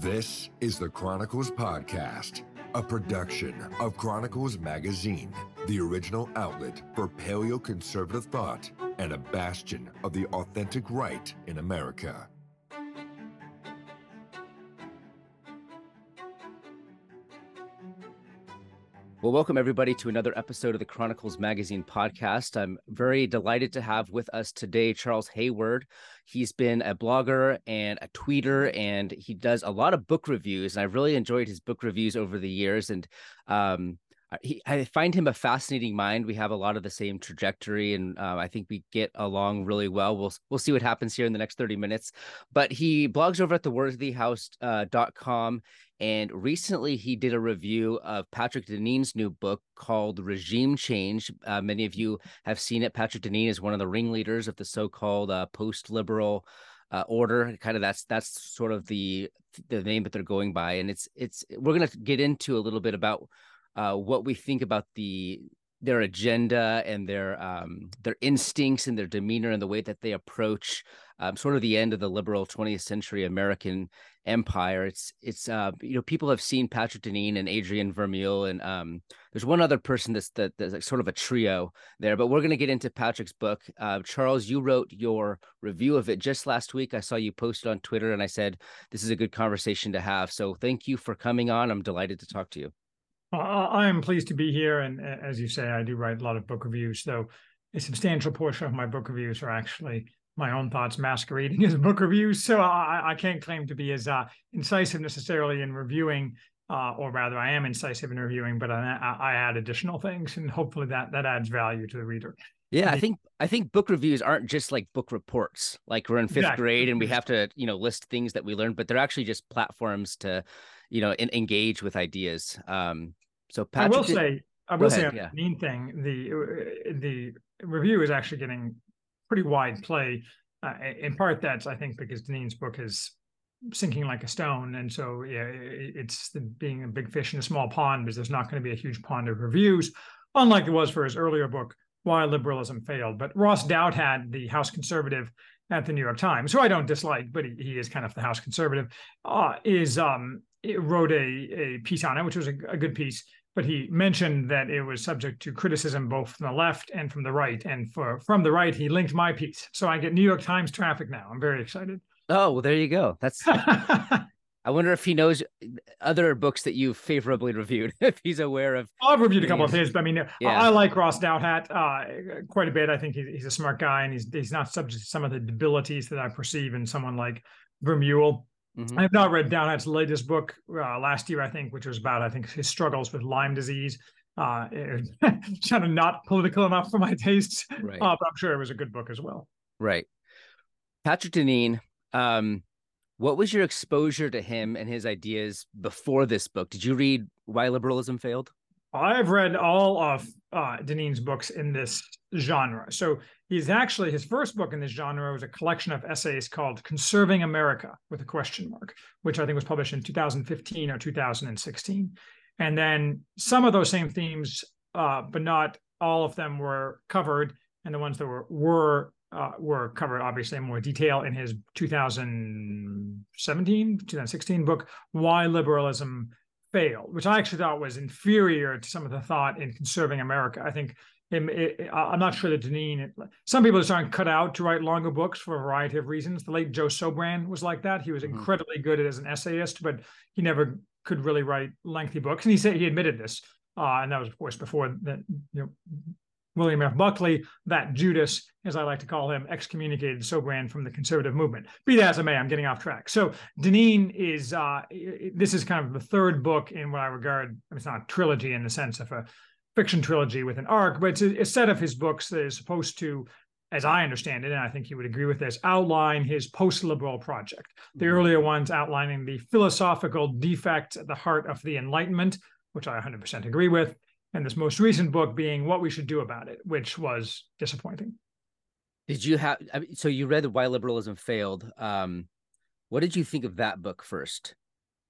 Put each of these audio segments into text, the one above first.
This is the Chronicles Podcast, a production of Chronicles Magazine, the original outlet for paleoconservative thought and a bastion of the authentic right in America. Well, welcome everybody to another episode of the Chronicles Magazine podcast. I'm very delighted to have with us today Charles Haywood. He's been a blogger and a tweeter, and he does a lot of book reviews. And I've really enjoyed his book reviews over the years. And um, he, I find him a fascinating mind. We have a lot of the same trajectory, and uh, I think we get along really well. We'll we'll see what happens here in the next thirty minutes. But he blogs over at theworthyhouse.com, uh, and recently he did a review of Patrick Deneen's new book called Regime Change. Uh, many of you have seen it. Patrick Deneen is one of the ringleaders of the so-called uh, post-liberal. Uh, order kind of that's that's sort of the the name that they're going by and it's it's we're going to get into a little bit about uh, what we think about the their agenda and their um, their instincts and their demeanor and the way that they approach um, sort of the end of the liberal 20th century American empire. It's it's uh, you know people have seen Patrick Deneen and Adrian Vermeule and um, there's one other person that's that that's like sort of a trio there. But we're to get into Patrick's book. Uh, Charles, you wrote your review of it just last week. I saw you posted on Twitter and I said this is a good conversation to have. So thank you for coming on. I'm delighted to talk to you. I am pleased to be here, and as you say, I do write a lot of book reviews. So a substantial portion of my book reviews are actually my own thoughts masquerading as book reviews. So I, I can't claim to be as uh, incisive necessarily in reviewing, uh, or rather, I am incisive in reviewing, but I, I add additional things, and hopefully that that adds value to the reader. Yeah, I think I think book reviews aren't just like book reports. Like we're in fifth exactly. grade and we have to, you know, list things that we learned, but they're actually just platforms to, you know, in, engage with ideas. Um, so Patrick, I will say, I will say, yeah. main thing the the review is actually getting pretty wide play. Uh, in part, that's I think because Deneen's book is sinking like a stone, and so yeah, it's the, being a big fish in a small pond because there's not going to be a huge pond of reviews, unlike it was for his earlier book, Why Liberalism Failed. But Ross Douthat, the House conservative at the New York Times, who I don't dislike, but he, he is kind of the House conservative, uh, is um, wrote a a piece on it, which was a, a good piece but he mentioned that it was subject to criticism both from the left and from the right. And for from the right, he linked my piece. So I get New York Times traffic now. I'm very excited. Oh, well, there you go. That's I wonder if he knows other books that you've favorably reviewed, if he's aware of. I've reviewed a couple of his, but I mean, yeah. I, I like Ross Douthat uh, quite a bit. I think he's, he's a smart guy and he's he's not subject to some of the debilities that I perceive in someone like Vermeule. Mm-hmm. I have not read Douthat's latest book uh, last year, I think, which was about, I think, his struggles with Lyme disease. Uh, kind of not political enough for my tastes, right. uh, but I'm sure it was a good book as well. Right. Patrick Deneen, um, what was your exposure to him and his ideas before this book? Did you read Why Liberalism Failed? I've read all of uh, Deneen's books in this genre. So he's actually his first book in this genre was a collection of essays called "Conserving America" with a question mark, which I think was published in 2015 or 2016. And then some of those same themes, uh, but not all of them, were covered, and the ones that were were uh, were covered obviously in more detail in his 2017 2016 book "Why Liberalism." Failed, which I actually thought was inferior to some of the thought in conserving America. I think it, it, I'm not sure that Deneen. Some people just aren't cut out to write longer books for a variety of reasons. The late Joe Sobran was like that. He was mm-hmm. incredibly good as an essayist, but he never could really write lengthy books. And he said he admitted this, uh, and that was of course before that. You know, William F. Buckley, that Judas, as I like to call him, excommunicated Sobran from the conservative movement. Be that as it may, I'm getting off track. So Deneen is uh, this is kind of the third book in what I regard. I mean, it's not a trilogy in the sense of a fiction trilogy with an arc, but it's a, a set of his books that is supposed to as I understand it, and I think he would agree with this, outline his post liberal project. The mm-hmm. earlier ones outlining the philosophical defect at the heart of the Enlightenment, which I 100% agree with, and this most recent book being what we should do about it which was disappointing did you have so you read why liberalism failed um what did you think of that book first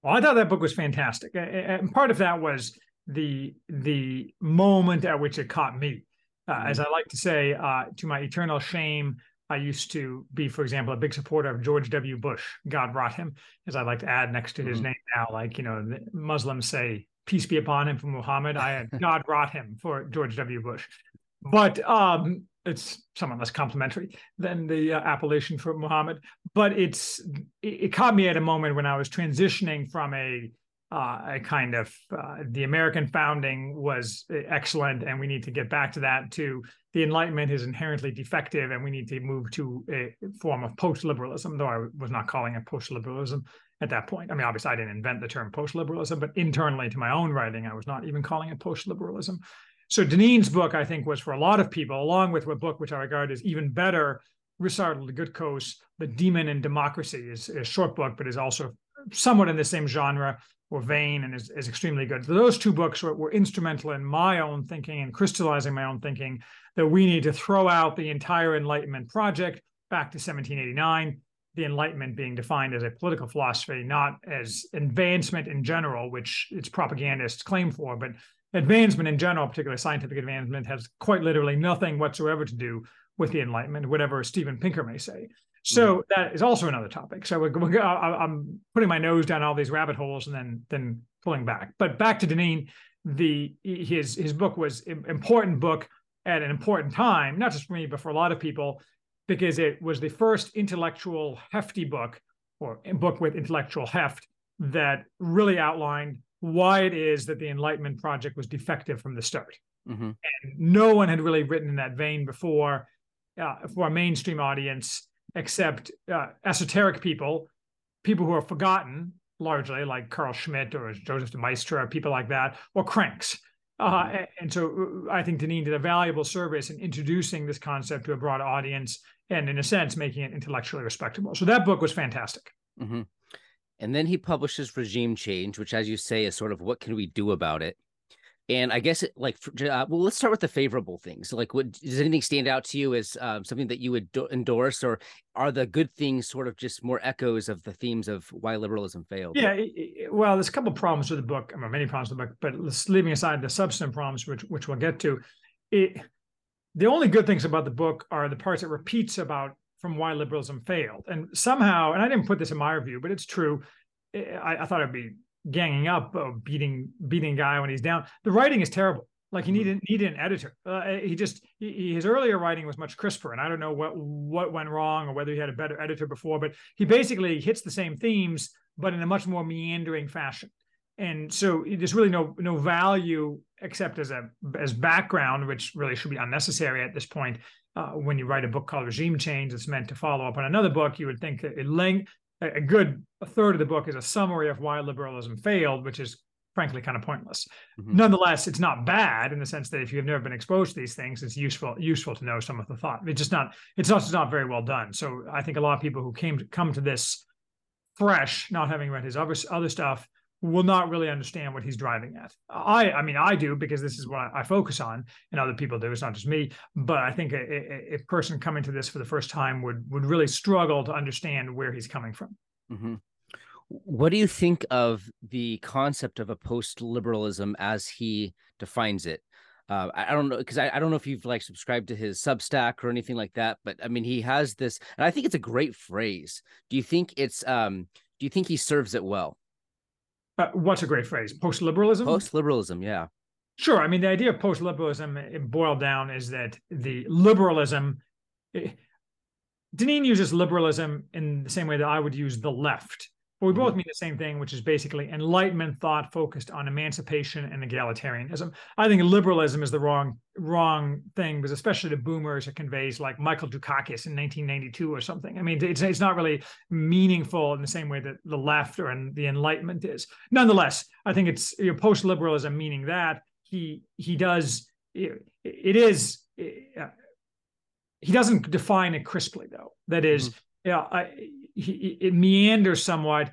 well i thought that book was fantastic and part of that was the the moment at which it caught me uh, mm-hmm. as i like to say uh, to my eternal shame I used to be, for example, a big supporter of George W. Bush. God rot him, as I like to add next to his mm-hmm. name now. Like you know, Muslims say peace be upon him for Muhammad. I had God rot him for George W. Bush. But um, it's somewhat less complimentary than the uh, appellation for Muhammad. But it's it, it, caught me at a moment when I was transitioning from a uh, a kind of uh, the American founding was excellent, and we need to get back to that. To the Enlightenment is inherently defective, and we need to move to a form of post-liberalism. Though I was not calling it post-liberalism at that point. I mean, obviously, I didn't invent the term post-liberalism, but internally to my own writing, I was not even calling it post-liberalism. So Deneen's book, I think, was for a lot of people, along with a book which I regard as even better, Ryszard Legutko's The Demon in Democracy is, is a short book, but is also somewhat in the same genre or vein and is, is extremely good. So those two books were, were instrumental in my own thinking and crystallizing my own thinking that we need to throw out the entire Enlightenment project back to 1789 the Enlightenment being defined as a political philosophy, not as advancement in general, which its propagandists claim for, but advancement in general, particularly scientific advancement, has quite literally nothing whatsoever to do with the Enlightenment, whatever Steven Pinker may say. So mm-hmm. that is also another topic. So we're, we're, I'm putting my nose down all these rabbit holes and then then pulling back. But back to Deneen, the his his book was important book at an important time, not just for me, but for a lot of people, because it was the first intellectual hefty book or book with intellectual heft that really outlined why it is that the Enlightenment project was defective from the start. Mm-hmm. And no one had really written in that vein before uh, for a mainstream audience, except uh, esoteric people, people who are forgotten largely, like Carl Schmitt or Joseph de Maistre, people like that, or cranks. Uh, mm-hmm. and so uh, I think Deneen did a valuable service in introducing this concept to a broad audience and, in a sense, making it intellectually respectable. So that book was fantastic. Mm-hmm. And then he publishes Regime Change, which, as you say, is sort of what can we do about it? And I guess it, like, uh, well, let's start with the favorable things. Like, what does anything stand out to you as um, something that you would do- endorse, or are the good things sort of just more echoes of the themes of why liberalism failed? Yeah, it, well, there's a couple problems with the book. I mean, many problems with the book, but leaving aside the substantive problems, which which we'll get to. It the only good things about the book are the parts it repeats about from why liberalism failed. And somehow, and I didn't put this in my review, but it's true. I, I thought I'd be ganging up, uh, beating beating guy when he's down. The writing is terrible. Like he mm-hmm. needed needed an editor. Uh, he just he, his earlier writing was much crisper, and I don't know what what went wrong or whether he had a better editor before. But he basically hits the same themes, but in a much more meandering fashion. And so there's really no no value except as a as background, which really should be unnecessary at this point uh, when you write a book called Regime Change, it's meant to follow up on another book. You would think that a, length, a good a third of the book is a summary of why liberalism failed, which is frankly kind of pointless. Mm-hmm. Nonetheless, it's not bad in the sense that if you've never been exposed to these things, it's useful useful to know some of the thought. It's just not it's also not very well done. So I think a lot of people who came to come to this fresh, not having read his other other stuff, will not really understand what he's driving at. I, I mean, I do because this is what I, focus on, and other people do. It's not just me. But I think a, a, a, person coming to this for the first time would would really struggle to understand where he's coming from. Mm-hmm. What do you think of the concept of a post-liberalism as he defines it? Uh, I, don't know because I, I don't know if you've like subscribed to his Substack or anything like that, but I mean he has this, and I think it's a great phrase. Do you think it's um? Do you think he serves it well? Uh, what's a great phrase? Post liberalism? Post liberalism, yeah. Sure. I mean, the idea of post liberalism, boiled down, is that the liberalism, eh, Deneen uses liberalism in the same way that I would use the left. But we both mm-hmm. mean the same thing, which is basically Enlightenment thought focused on emancipation and egalitarianism. I think liberalism is the wrong wrong thing, because especially to boomers, it conveys like Michael Dukakis in 1992 or something. I mean, it's it's not really meaningful in the same way that the left or in the Enlightenment is. Nonetheless, I think it's you know, post liberalism, meaning that he he does it, it is. Uh, he doesn't define it crisply, though. That is, mm-hmm. yeah, I, he, it meanders somewhat,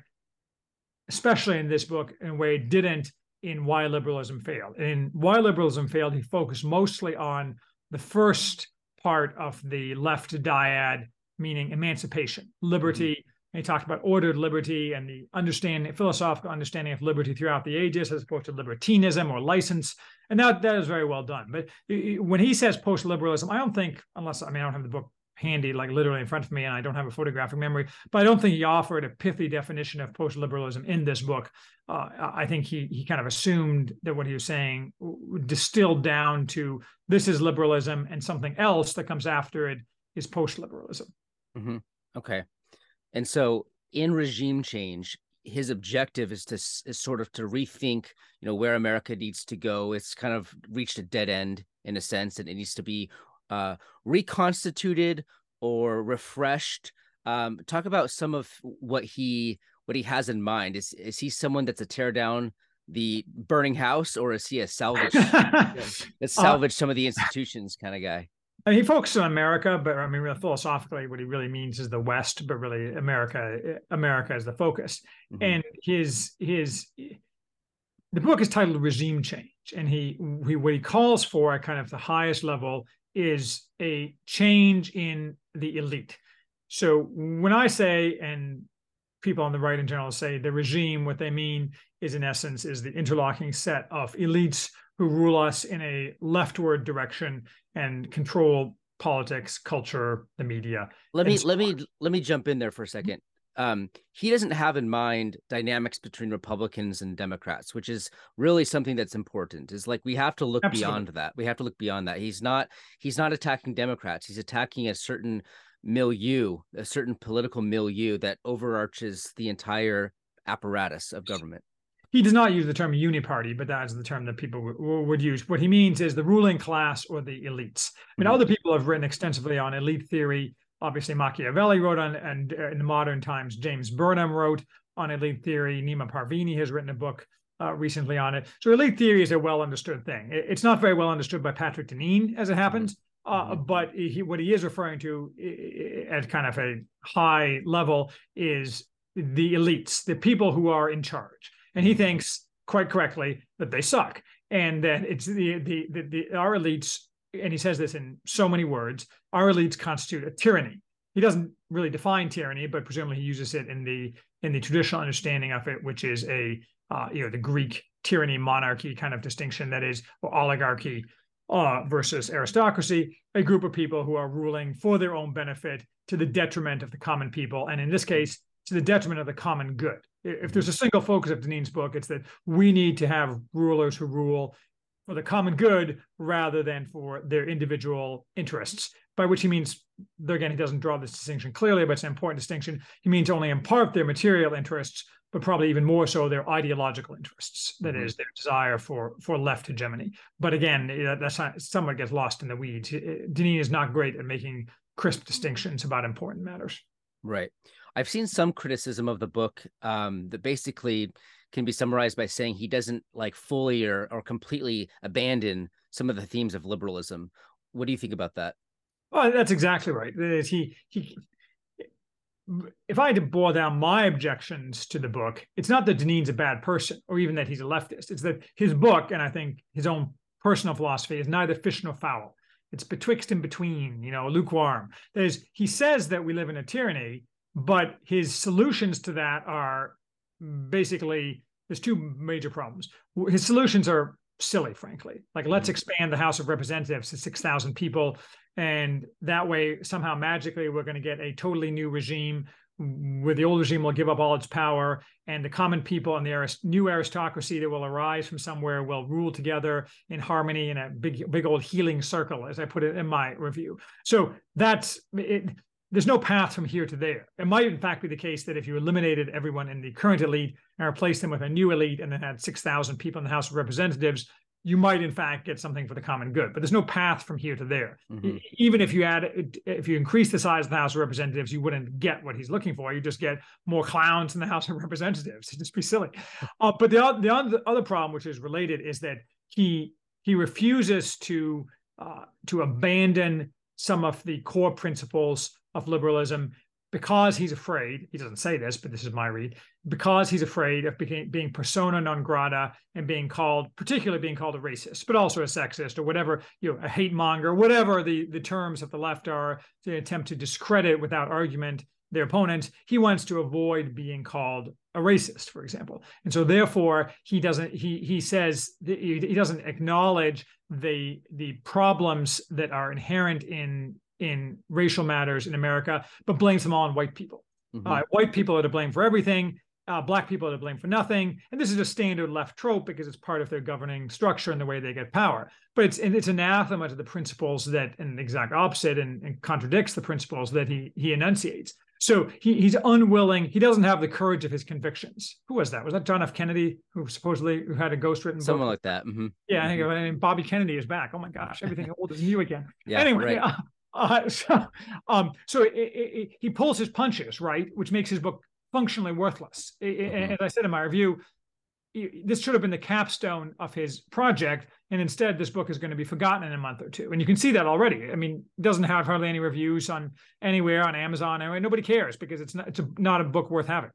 especially in this book, in a way it didn't in Why Liberalism Failed. In Why Liberalism Failed, he focused mostly on the first part of the left dyad, meaning emancipation, liberty. Mm-hmm. And he talked about ordered liberty and the understanding, philosophical understanding of liberty throughout the ages, as opposed to libertinism or license. And that that is very well done. But when he says post liberalism, I don't think, unless I mean I don't have the book handy, like literally in front of me, and I don't have a photographic memory. But I don't think he offered a pithy definition of post-liberalism in this book. Uh, I think he he kind of assumed that what he was saying distilled down to this is liberalism, and something else that comes after it is post-liberalism. Mm-hmm. Okay, and so in regime change, his objective is to is sort of to rethink, you know, where America needs to go. It's kind of reached a dead end in a sense, and it needs to be uh, reconstituted or refreshed. Um, talk about some of what he what he has in mind. Is is he someone that's a tear down the burning house, or is he a salvage that uh, salvage uh, some of the institutions kind of guy? I mean, he focuses on America, but I mean, really philosophically, what he really means is the West, but really America, America is the focus. Mm-hmm. And his his the book is titled "Regime Change," and he, he what he calls for at kind of the highest level is a change in the elite. So when I say, and people on the right in general say the regime, what they mean is in essence is the interlocking set of elites who rule us in a leftward direction and control politics, culture, the media. Let me so let me let me jump in there for a second. Um, he doesn't have in mind dynamics between Republicans and Democrats, which is really something that's important. Is like we have to look Absolutely. beyond that. We have to look beyond that. He's not he's not attacking Democrats. He's attacking a certain milieu, a certain political milieu that overarches the entire apparatus of government he does not use the term uniparty, but that is the term that people w- would use. What he means is the ruling class or the elites. I mean, mm-hmm. other people have written extensively on elite theory. Obviously, Machiavelli wrote on, and uh, in the modern times, James Burnham wrote on elite theory. Neema Parvini has written a book uh, recently on it. So, elite theory is a well understood thing. It's not very well understood by Patrick Deneen, as it mm-hmm. happens. Uh, mm-hmm. but he, what he is referring to at kind of a high level is the elites, the people who are in charge and he thinks quite correctly that they suck and that it's the the, the, the our elites and he says this in so many words our elites constitute a tyranny. He doesn't really define tyranny but presumably he uses it in the in the traditional understanding of it which is a uh, you know the greek tyranny monarchy kind of distinction that is oligarchy uh, versus aristocracy a group of people who are ruling for their own benefit to the detriment of the common people and in this case to the detriment of the common good. If there's a single focus of Deneen's book, it's that we need to have rulers who rule for the common good rather than for their individual interests. By which he means, there again, he doesn't draw this distinction clearly, but it's an important distinction. He means only in part their material interests, but probably even more so their ideological interests. That mm-hmm. is their desire for for left hegemony. But again, that's not, somewhat gets lost in the weeds. Deneen is not great at making crisp distinctions about important matters. Right. I've seen some criticism of the book um, that basically can be summarized by saying he doesn't like fully or, or completely abandon some of the themes of liberalism. What do you think about that? Well, that's exactly right. He he. If I had to boil down my objections to the book, it's not that Deneen's a bad person or even that he's a leftist. It's that his book, and I think his own personal philosophy, is neither fish nor fowl. It's betwixt and between, you know, lukewarm. There's he says that we live in a tyranny, but his solutions to that are basically there's two major problems. His solutions are silly, frankly. Like let's mm-hmm. expand the House of Representatives to six thousand people, and that way somehow magically we're going to get a totally new regime where the old regime will give up all its power and the common people and the new aristocracy that will arise from somewhere will rule together in harmony in a big big old healing circle as i put it in my review so that's it there's no path from here to there. It might, in fact, be the case that if you eliminated everyone in the current elite and replaced them with a new elite and then had 6,000 people in the House of Representatives, you might, in fact, get something for the common good. But there's no path from here to there. Mm-hmm. Even if you add, if you increase the size of the House of Representatives, you wouldn't get what he's looking for. You just get more clowns in the House of Representatives. It'd just be silly. Uh, but the, the other problem, which is related, is that he he refuses to uh, to abandon some of the core principles of liberalism because he's afraid, he doesn't say this, but this is my read, because he's afraid of being, being persona non grata and being called, particularly being called a racist, but also a sexist or whatever, you know, a hate monger, whatever the, the terms of the left are to attempt to discredit without argument their opponents. He wants to avoid being called a racist, for example. And so therefore he doesn't, he he says he, he doesn't acknowledge the the problems that are inherent in in racial matters in America, but blames them all on white people. Mm-hmm. Uh, white people are to blame for everything. Uh, black people are to blame for nothing. And this is a standard left trope because it's part of their governing structure and the way they get power. But it's it's anathema to the principles that, and the exact opposite, and, and contradicts the principles that he he enunciates. So he, he's unwilling. He doesn't have the courage of his convictions. Who was that? Was that John F. Kennedy, who supposedly who had a ghostwritten someone book? Someone like that? Mm-hmm. Yeah, I think mm-hmm. Bobby Kennedy is back. Oh my gosh, everything old is new again. Yeah, anyway, right. uh, uh, so um, so it, it, it, he pulls his punches, right, which makes his book functionally worthless. Mm-hmm. As I said in my review, this should have been the capstone of his project and instead this book is going to be forgotten in a month or two and you can see that already i mean it doesn't have hardly any reviews on anywhere on amazon anyway nobody cares because it's not it's a, not a book worth having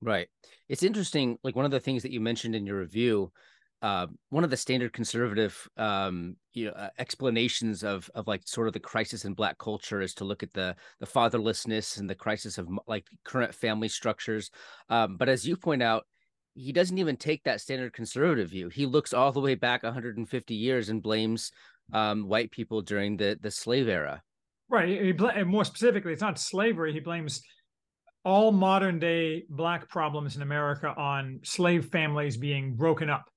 right it's interesting like one of the things that you mentioned in your review uh, one of the standard conservative um, you know uh, explanations of of like sort of the crisis in black culture is to look at the the fatherlessness and the crisis of like current family structures um, but as you point out he doesn't even take that standard conservative view. He looks all the way back 150 years and blames um, white people during the the slave era. Right. Bl- more specifically, it's not slavery. He blames all modern day black problems in America on slave families being broken up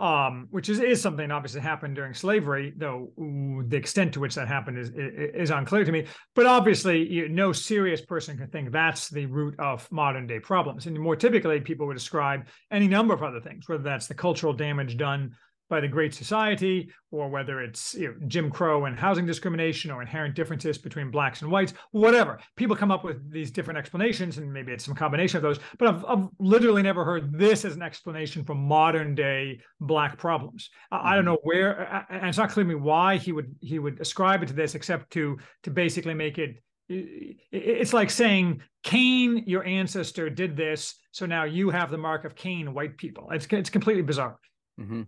um, which is, is something obviously happened during slavery, though the extent to which that happened is is, unclear to me. But obviously, you, no serious person can think that's the root of modern day problems. And more typically, people would describe any number of other things, whether that's the cultural damage done by the Great Society, or whether it's you know, Jim Crow and housing discrimination or inherent differences between blacks and whites, whatever. People come up with these different explanations, and maybe it's some combination of those. But I've, I've literally never heard this as an explanation for modern day black problems. Mm-hmm. I don't mm-hmm. know where, and it's not clear to me why he would he would ascribe it to this, except to to basically make it it's like saying Cain, your ancestor, did this, so now you have the mark of Cain, white people. It's it's completely bizarre. Mm-hmm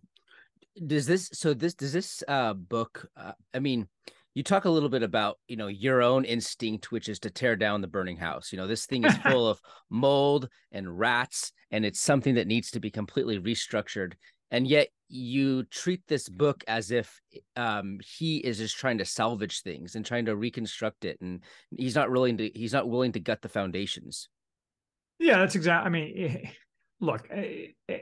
does this so this does this uh book uh, i mean you talk a little bit about you know your own instinct which is to tear down the burning house. You know this thing is full of mold and rats and it's something that needs to be completely restructured. And yet you treat this book as if um, he is just trying to salvage things and trying to reconstruct it and he's not willing to he's not willing to gut the foundations. Yeah that's exactly i mean look eh, eh,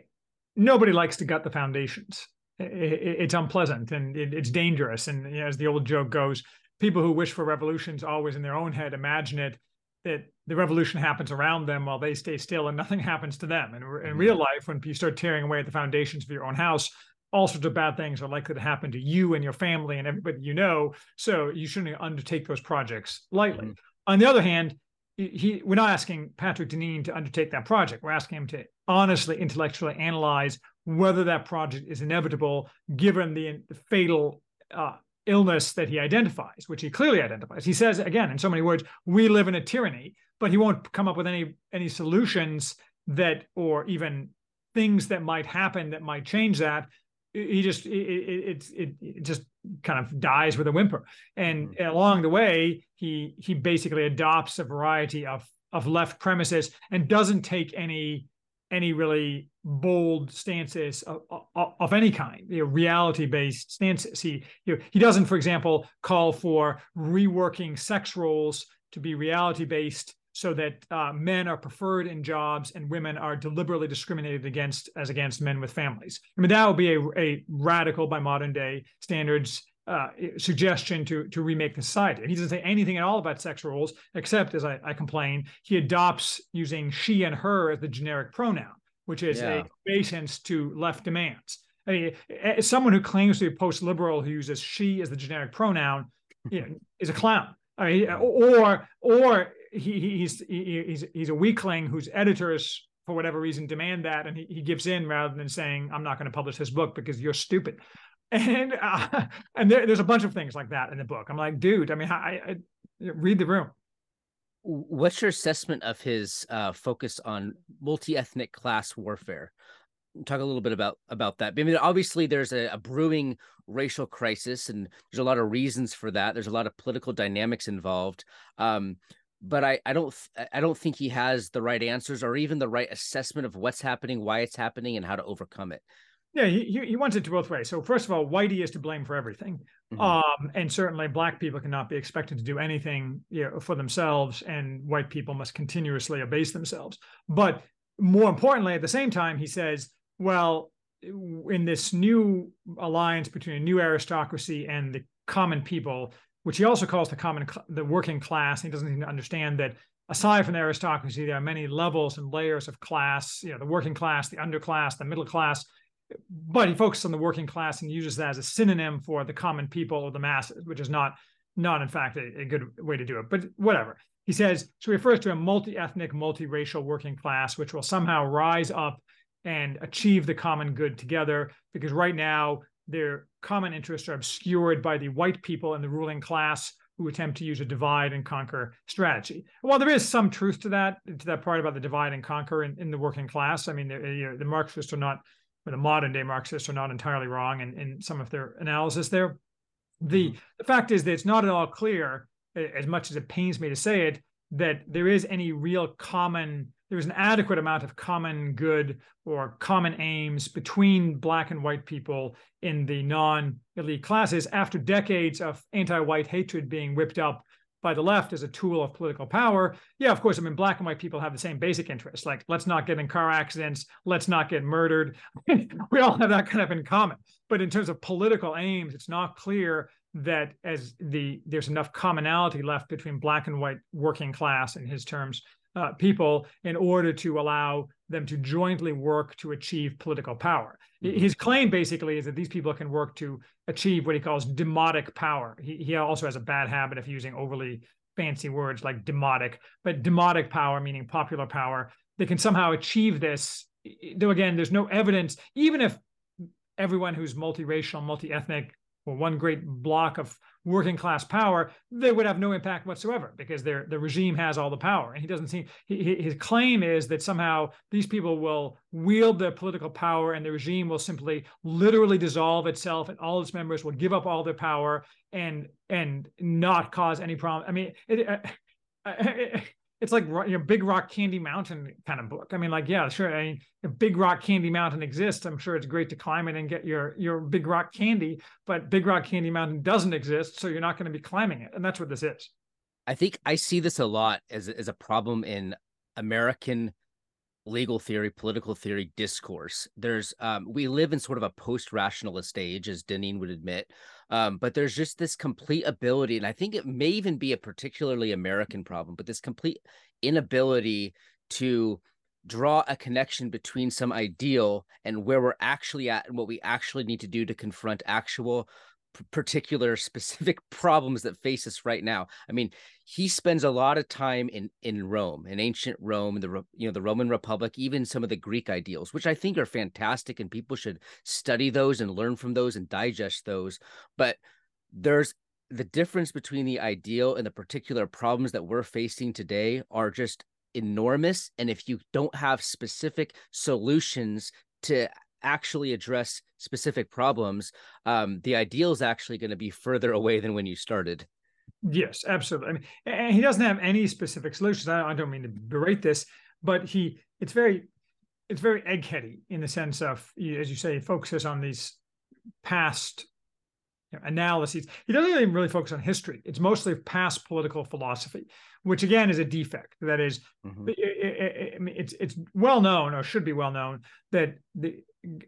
nobody likes to gut the foundations it's unpleasant and it's dangerous. And as the old joke goes, people who wish for revolutions always in their own head imagine it that the revolution happens around them while they stay still and nothing happens to them. And in mm-hmm. real life, when you start tearing away at the foundations of your own house, all sorts of bad things are likely to happen to you and your family and everybody you know. So you shouldn't undertake those projects lightly. Mm-hmm. On the other hand, he, we're not asking Patrick Deneen to undertake that project. We're asking him to honestly, intellectually analyze whether that project is inevitable given the, fatal uh, illness that he identifies, which he clearly identifies. He says again in so many words, "We live in a tyranny," but he won't come up with any any solutions that or even things that might happen that might change that. He just it it, it, it just kind of dies with a whimper, and mm-hmm. along the way, he he basically adopts a variety of of left premises and doesn't take any any really bold stances of, of, of any kind, you know, reality-based stances. He you know, he doesn't, for example, call for reworking sex roles to be reality-based so that uh, men are preferred in jobs and women are deliberately discriminated against as against men with families. I mean, that would be a, a radical by modern day standards uh, suggestion to to remake the society. He doesn't say anything at all about sex roles, except as I, I complain, he adopts using she and her as the generic pronoun, which is yeah. a obeisance to left demands. I mean, as someone who claims to be post-liberal who uses she as the generic pronoun, you know, is a clown. I mean, or or he, he's he's he's a weakling whose editors for whatever reason demand that and he, he gives in rather than saying i'm not going to publish this book because you're stupid and uh, and there, there's a bunch of things like that in the book. I'm like, dude, I mean, I, I read the room. What's your assessment of his uh, focus on multi-ethnic class warfare? Talk a little bit about about that. I mean, obviously, there's a, a brewing racial crisis, and there's a lot of reasons for that. There's a lot of political dynamics involved. Um, but I, I don't I don't think he has the right answers or even the right assessment of what's happening, why it's happening, and how to overcome it. Yeah, he, he wants it to both ways. So first of all, Whitey is to blame for everything, mm-hmm. um, and certainly black people cannot be expected to do anything you know, for themselves, and white people must continuously abase themselves. But more importantly, at the same time, he says, well, in this new alliance between a new aristocracy and the common people, which he also calls the common the working class, he doesn't even understand that aside from the aristocracy, there are many levels and layers of class. You know, the working class, the underclass, the middle class but he focuses on the working class and uses that as a synonym for the common people or the masses, which is not not in fact a, a good way to do it. But whatever. He says so. He refers to a multi-ethnic, multiracial working class, which will somehow rise up and achieve the common good together. Because right now their common interests are obscured by the white people and the ruling class who attempt to use a divide and conquer strategy. While there is some truth to that, to that part about the divide and conquer in, in the working class, I mean, know, the Marxists are not the modern day Marxists are not entirely wrong in, in some of their analysis there. The, mm-hmm. the fact is that it's not at all clear, as much as it pains me to say it, that there is any real common, there's an adequate amount of common good or common aims between black and white people in the non-elite classes after decades of anti-white hatred being whipped up by the left as a tool of political power, yeah, of course, I mean, black and white people have the same basic interests. Like, let's not get in car accidents, let's not get murdered. we all have that kind of in common. But in terms of political aims, it's not clear that as the there's enough commonality left between black and white working class, in his terms, uh, people in order to allow them to jointly work to achieve political power. Mm-hmm. His claim basically is that these people can work to achieve what he calls demotic power. He, he also has a bad habit of using overly fancy words like demotic, but demotic power, meaning popular power, they can somehow achieve this. Though again, there's no evidence, even if everyone who's multiracial, multi-ethnic, or one great block of working class power, they would have no impact whatsoever because their the regime has all the power. And he doesn't seem he, his claim is that somehow these people will wield their political power and the regime will simply literally dissolve itself and all its members will give up all their power and and not cause any problem. I mean, it, uh, it's like you know, Big Rock Candy Mountain kind of book. I mean, like, yeah, sure. I mean, if Big Rock Candy Mountain exists, I'm sure it's great to climb it and get your your Big Rock candy. But Big Rock Candy Mountain doesn't exist, so you're not going to be climbing it, and that's what this is. I think I see this a lot as as a problem in American legal theory, political theory discourse. There's um, we live in sort of a post-rationalist age, as Deneen would admit. Um, but there's just this complete ability, and I think it may even be a particularly American problem, but this complete inability to draw a connection between some ideal and where we're actually at and what we actually need to do to confront actual particular specific problems that face us right now. I mean, he spends a lot of time in in Rome, in ancient Rome, the you know the Roman Republic, even some of the Greek ideals, which I think are fantastic, and people should study those and learn from those and digest those. But there's the difference between the ideal and the particular problems that we're facing today are just enormous. And if you don't have specific solutions to actually address specific problems, um, the ideal is actually going to be further away than when you started. Yes, absolutely. I mean, and he doesn't have any specific solutions. I, I don't mean to berate this, but he it's very it's very eggheady in the sense of, as you say, focuses on these past you know, analyses. He doesn't even really focus on history. It's mostly past political philosophy, which again is a defect. That is, mm-hmm. it, it, it, it's it's well known or should be well known that the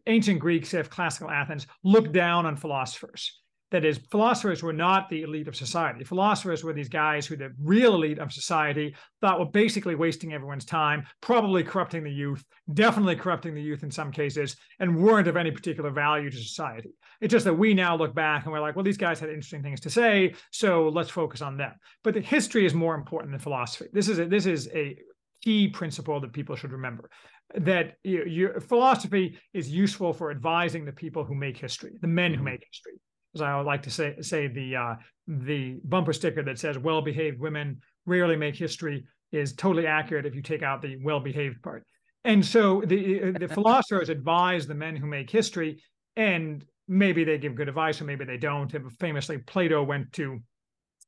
ancient Greeks of classical Athens looked down on philosophers. That is, philosophers were not the elite of society. Philosophers were these guys who the real elite of society thought were basically wasting everyone's time, probably corrupting the youth, definitely corrupting the youth in some cases, and weren't of any particular value to society. It's just that we now look back and we're like, well, these guys had interesting things to say, so let's focus on them. But the history is more important than philosophy. This is a, this is a key principle that people should remember that you, your philosophy is useful for advising the people who make history, the men who mm-hmm. make history. As I would like to say, say the uh, the bumper sticker that says "well-behaved women rarely make history" is totally accurate if you take out the well-behaved part. And so the the philosophers advise the men who make history, and maybe they give good advice, or maybe they don't. Famously, Plato went to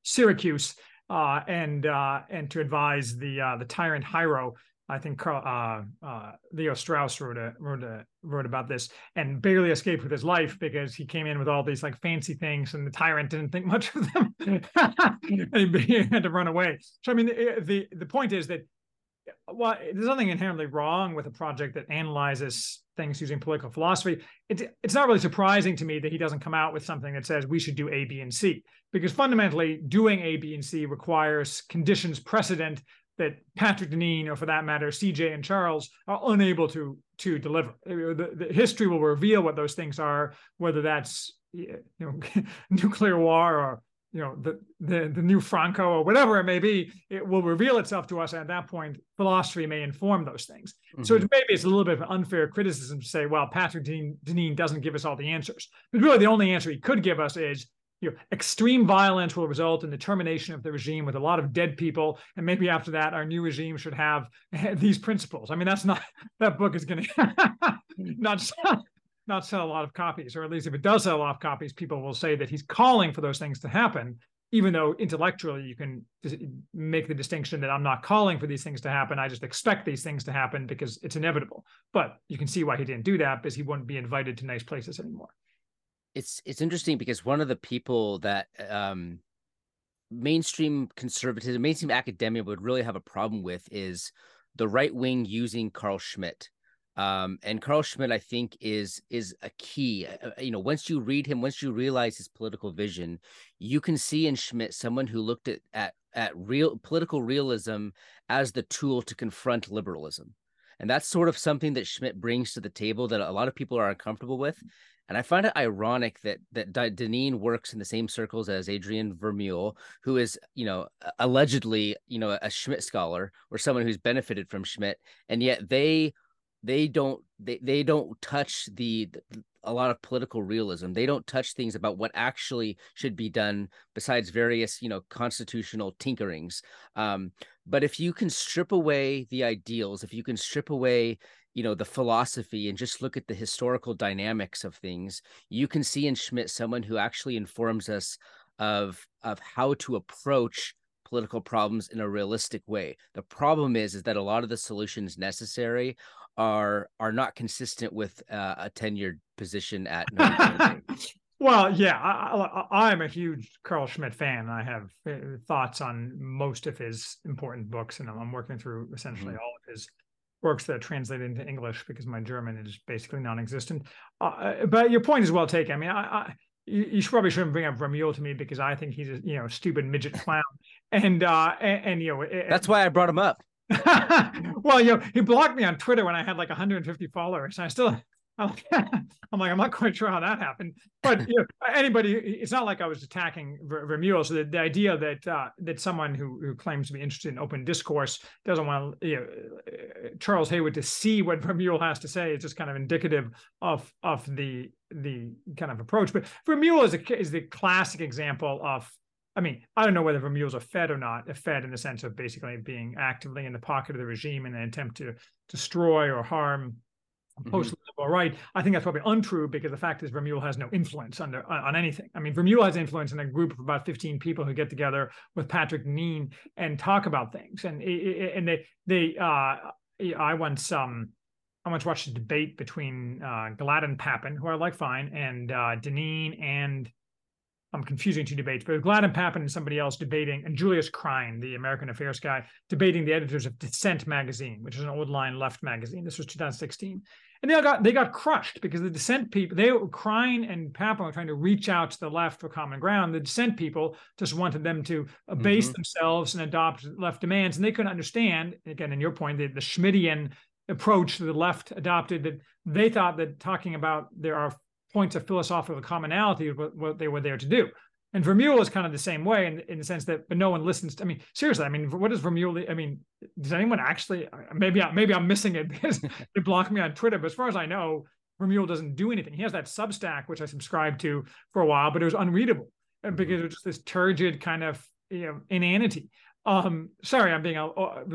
Syracuse uh, and uh, and to advise the uh, the tyrant Hiero I think Carl, uh, uh, Leo Strauss wrote a, wrote a, wrote about this and barely escaped with his life because he came in with all these like fancy things and the tyrant didn't think much of them and he had to run away. So I mean, the the, the point is that well, there's nothing inherently wrong with a project that analyzes things using political philosophy. It's it's not really surprising to me that he doesn't come out with something that says we should do A, B, and C, because fundamentally doing A, B, and C requires conditions precedent that Patrick Deneen, or for that matter, CJ and Charles, are unable to to deliver. The, the history will reveal what those things are, whether that's you know nuclear war or you know the, the the new Franco or whatever it may be. It will reveal itself to us. And at that point, philosophy may inform those things. Mm-hmm. So it's, maybe it's a little bit of an unfair criticism to say, well, Patrick Deneen doesn't give us all the answers. But really, the only answer he could give us is you know, extreme violence will result in the termination of the regime with a lot of dead people. And maybe after that, our new regime should have these principles. I mean, that's not, that book is going to not sell, not sell a lot of copies, or at least if it does sell a lot of copies, people will say that he's calling for those things to happen. Even though intellectually you can make the distinction that I'm not calling for these things to happen, I just expect these things to happen because it's inevitable. But you can see why he didn't do that because he wouldn't be invited to nice places anymore it's it's interesting because one of the people that um mainstream conservatism, mainstream academia would really have a problem with is the right wing using Carl Schmitt. Um, and Carl Schmitt, I think, is is a key. Uh, uh, you know, once you read him, once you realize his political vision, you can see in Schmitt someone who looked at at at real political realism as the tool to confront liberalism. And that's sort of something that Schmitt brings to the table that a lot of people are uncomfortable with. And I find it ironic that that Deneen works in the same circles as Adrian Vermeule, who is, you know, allegedly, you know, a Schmitt scholar or someone who's benefited from Schmitt, and yet they they don't they, they don't touch the, the a lot of political realism. They don't touch things about what actually should be done besides various, you know, constitutional tinkerings. Um, but if you can strip away the ideals, if you can strip away you know the philosophy and just look at the historical dynamics of things you can see in schmitt someone who actually informs us of of how to approach political problems in a realistic way the problem is is that a lot of the solutions necessary are are not consistent with uh, a tenured position at well yeah I, am a huge carl schmitt fan i have uh, thoughts on most of his important books and i'm working through essentially mm-hmm. all of his works that translate into English because my German is basically non-existent. Uh, but your point is well taken. I mean, I, I you, you, probably shouldn't bring up Vermeule to me because I think he's a you know stupid midget clown, and uh, and, and you know that's why I brought him up. well, you know, he blocked me on Twitter when I had like 150 followers. And I still I'm like, I'm not quite sure how that happened, but you know, anybody, it's not like I was attacking Vermeule. So the, the idea that uh, that someone who, who claims to be interested in open discourse doesn't want you know, uh, Charles Haywood to see what Vermeule has to say is just kind of indicative of of the the kind of approach. But Vermeule is a, is the classic example of I mean, I don't know whether Vermeule's a Fed or not, a Fed in the sense of basically being actively in the pocket of the regime in an attempt to destroy or harm post liberal mm-hmm. right. I think that's probably untrue because the fact is Vermeule has no influence under on, anything. I mean, Vermeule has influence in a group of about 15 people who get together with Patrick Deneen and talk about things. And and they they uh, I once um I once watched a debate between uh, Gladden Pappin, who I like fine, and uh, Deneen and I'm confusing two debates, but Gladden Pappin and somebody else debating, and Julius Krein, the American affairs guy, debating the editors of Dissent magazine, which is an old line left magazine. This was 2016. And they got they got crushed because the dissent people, they Krein and Pappin were trying to reach out to the left for common ground. The dissent people just wanted them to abase mm-hmm. themselves and adopt left demands. And they couldn't understand, again, in your point, the, the Schmittian approach the left adopted that they thought that talking about there are points of philosophical commonality what, what they were there to do. And Vermeule is kind of the same way in, in the sense that, but no one listens. To, I mean, seriously, I mean, what is Vermeule? I mean, does anyone actually? Maybe I, maybe I'm missing it because they block me on Twitter. But as far as I know, Vermeule doesn't do anything. He has that Substack which I subscribed to for a while, but it was unreadable mm-hmm. because it was just this turgid kind of you know inanity. Um, sorry, I'm being uh,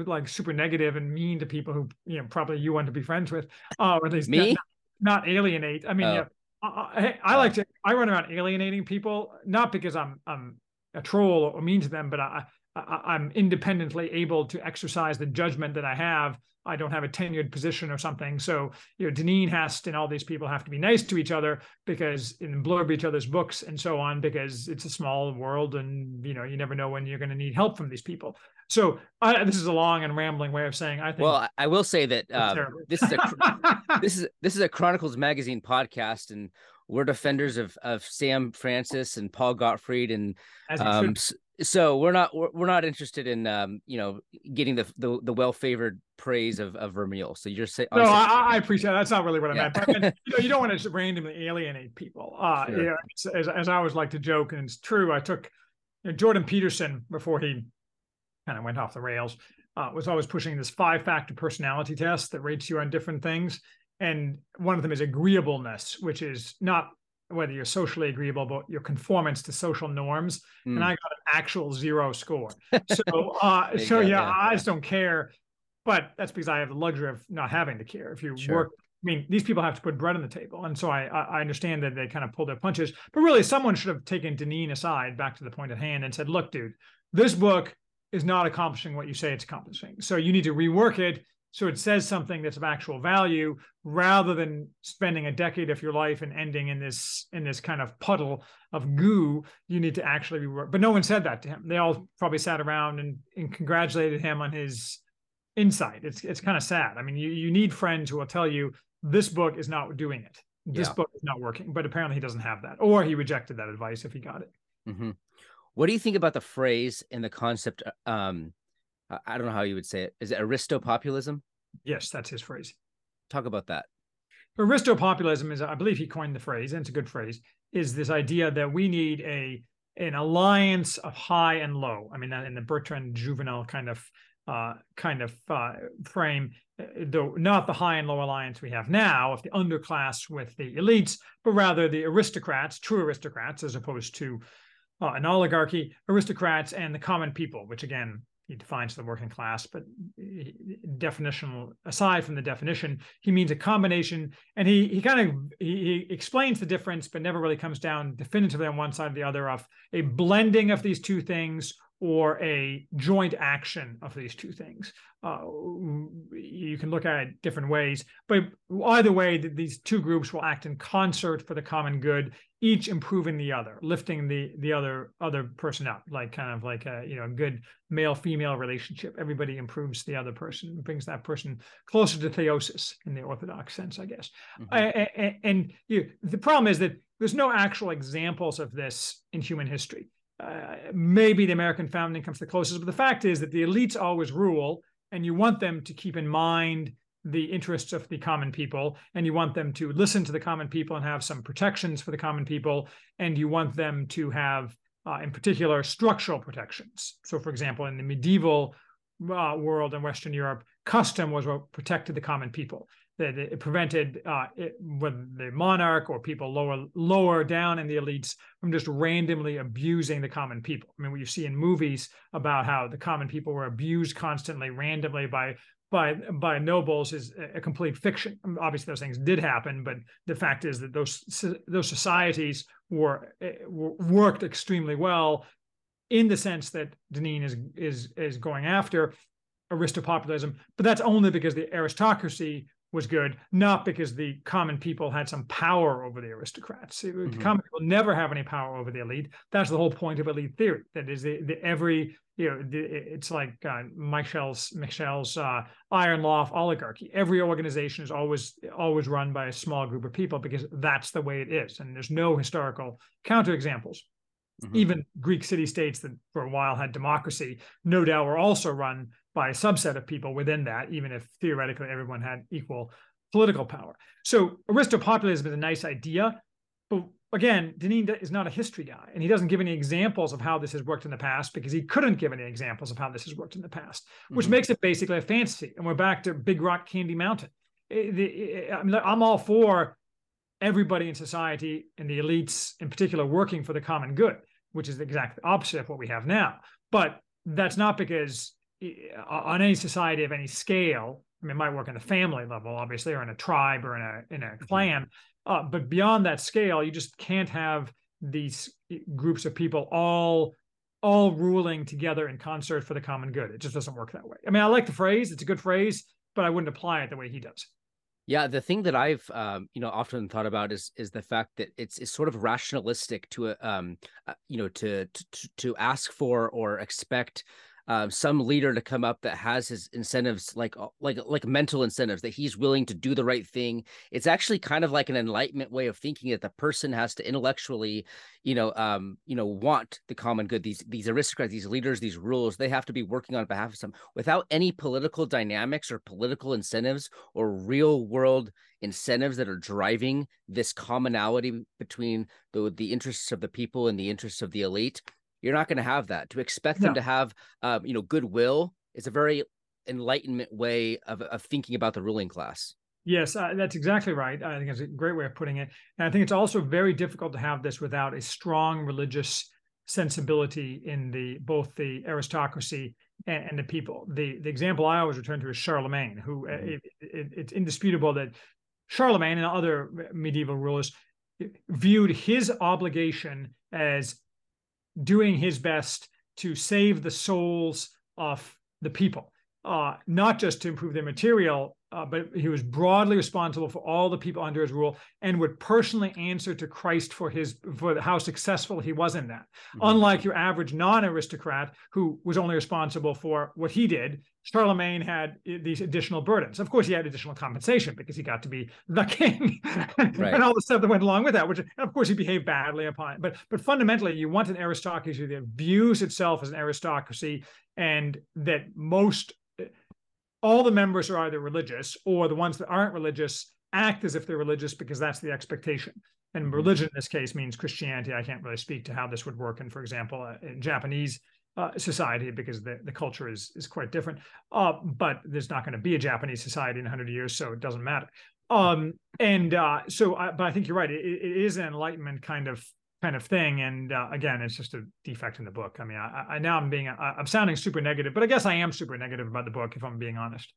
like super negative and mean to people who you know probably you want to be friends with, uh, or at least me. Not, not alienate. I mean, oh. I, I like to I run around alienating people not because I'm I'm a troll or mean to them, but I, I am independently able to exercise the judgment that I have I don't have a tenured position or something. So, you know, Deneen Hest and all these people have to be nice to each other because in blurb each other's books and so on, because it's a small world and, you know, you never know when you're going to need help from these people. So I, this is a long and rambling way of saying I think. Well, I will say that uh, this is a this is this is a Chronicles Magazine podcast, and we're defenders of of Sam Francis and Paul Gottfried, and um, so we're not we're, we're not interested in um, you know getting the the, the well favored praise of of Vermeule. So you're saying no, I, I, appreciate that. that's not really what I yeah. meant. But, you know, you don't want to randomly alienate people. Uh, sure. you know, as as I always like to joke, and it's true. I took you know, Jordan Peterson before he kind of went off the rails. Uh, was always pushing this five factor personality test that rates you on different things. And one of them is agreeableness, which is not whether you're socially agreeable, but your conformance to social norms. Mm. And I got an actual zero score. So, uh, so yeah, yeah, I just don't care. But that's because I have the luxury of not having to care. If you sure. work, I mean, these people have to put bread on the table, and so I I understand that they kind of pull their punches. But really, someone should have taken Deneen aside, back to the point at hand, and said, "Look, dude, this book is not accomplishing what you say it's accomplishing. So you need to rework it so it says something that's of actual value rather than spending a decade of your life and ending in this in this kind of puddle of goo you need to actually rework but no one said that to him they all probably sat around and, and congratulated him on his insight it's it's kind of sad i mean you, you need friends who will tell you this book is not doing it this yeah. book is not working but apparently he doesn't have that or he rejected that advice if he got it mm-hmm. What do you think about the phrase and the concept? Uh, um, I don't know how you would say it. Is it Aristopopulism? Yes, that's his phrase. Talk about that. Aristopopulism is, I believe, he coined the phrase, and it's a good phrase. Is this idea that we need a an alliance of high and low? I mean, in the Bertrand Jouvenel kind of uh, kind of uh, frame, uh, though not the high and low alliance we have now of the underclass with the elites, but rather the aristocrats, true aristocrats, as opposed to uh, an oligarchy, aristocrats, and the common people, which again he defines the working class, but definitional aside from the definition, he means a combination. And he he kind of he, he, explains the difference, but never really comes down definitively on one side or the other of a blending of these two things or a joint action of these two things. Uh, you can look at it different ways, but either way, these two groups will act in concert for the common good, each improving the other, lifting the the other other person up, like kind of like a you know a good male female relationship. Everybody improves the other person, brings that person closer to theosis in the orthodox sense, I guess. Mm-hmm. and, and you the problem is that there's no actual examples of this in human history uh, maybe the American founding comes the closest, but the fact is that the elites always rule, and you want them to keep in mind the interests of the common people, and you want them to listen to the common people and have some protections for the common people, and you want them to have, uh, in particular, structural protections. So, for example, in the medieval uh, world in Western Europe, custom was what protected the common people that it prevented uh, it, the monarch or people lower lower down in the elites from just randomly abusing the common people. I mean, what you see in movies about how the common people were abused constantly, randomly by by by nobles is a complete fiction. Obviously, those things did happen, but the fact is that those those societies were, eh, were worked extremely well in the sense that Deneen is is is going after aristopopulism, but that's only because the aristocracy was good, not because the common people had some power over the aristocrats. Mm-hmm. The common people never have any power over the elite. That's the whole point of elite theory. That is, the, the every you know, the, it's like uh, Michels' Michels' uh, iron law of oligarchy. Every organization is always always run by a small group of people because that's the way it is, and there's no historical counterexamples. Mm-hmm. Even Greek city states that for a while had democracy, no doubt, were also run by a subset of people within that, even if theoretically everyone had equal political power. So Aristopopulism is a nice idea, but again, Deneen is not a history guy, and he doesn't give any examples of how this has worked in the past because he couldn't give any examples of how this has worked in the past, which mm-hmm. makes it basically a fantasy. And we're back to Big Rock Candy Mountain. I'm all for everybody in society and the elites in particular working for the common good, which is the exact opposite of what we have now. But that's not because on any society of any scale, I mean, it might work in the family level, obviously, or in a tribe or in a in a mm-hmm. clan. Uh, but beyond that scale, you just can't have these groups of people all all ruling together in concert for the common good. It just doesn't work that way. I mean, I like the phrase; it's a good phrase. but I wouldn't apply it the way he does. Yeah, the thing that I've um, you know often thought about is is the fact that it's it's sort of rationalistic to um uh, you know to to to ask for or expect um, some leader to come up that has his incentives like uh, like like mental incentives that he's willing to do the right thing. It's actually kind of like an enlightenment way of thinking that the person has to intellectually you know um you know want the common good. These these aristocrats these leaders these rules they have to be working on behalf of some. Without any political dynamics or political incentives or real world incentives that are driving this commonality between the the interests of the people and the interests of the elite you're not going to have that. To expect no. them to have, um, you know, goodwill is a very enlightenment way of, of thinking about the ruling class. Yes, uh, that's exactly right. I think it's a great way of putting it. And I think it's also very difficult to have this without a strong religious sensibility in the both the aristocracy and, and the people. The the example I always return to is Charlemagne, who uh, mm-hmm. it, it, it's indisputable that Charlemagne and other medieval rulers viewed his obligation as doing his best to save the souls of the people, uh, not just to improve their material uh, but he was broadly responsible for all the people under his rule and would personally answer to Christ for his for how successful he was in that. Mm-hmm. Unlike your average non-aristocrat who was only responsible for what he did, Charlemagne had these additional burdens. Of course, he had additional compensation because he got to be the king right. and all the stuff that went along with that. Which, of course, he behaved badly upon. But but fundamentally, you want an aristocracy that views itself as an aristocracy and that most all the members are either religious or the ones that aren't religious act as if they're religious because that's the expectation. And mm-hmm. religion in this case means Christianity. I can't really speak to how this would work in, for example, uh, in Japanese uh, society because the, the culture is is quite different. Uh, but there's not going to be a Japanese society in 100 years, so it doesn't matter. Um, and uh, so, I, but I think you're right. It, it is an enlightenment kind of kind of thing. And uh, again, it's just a defect in the book. I mean, I, I now I'm being I'm sounding super negative, but I guess I am super negative about the book if I'm being honest.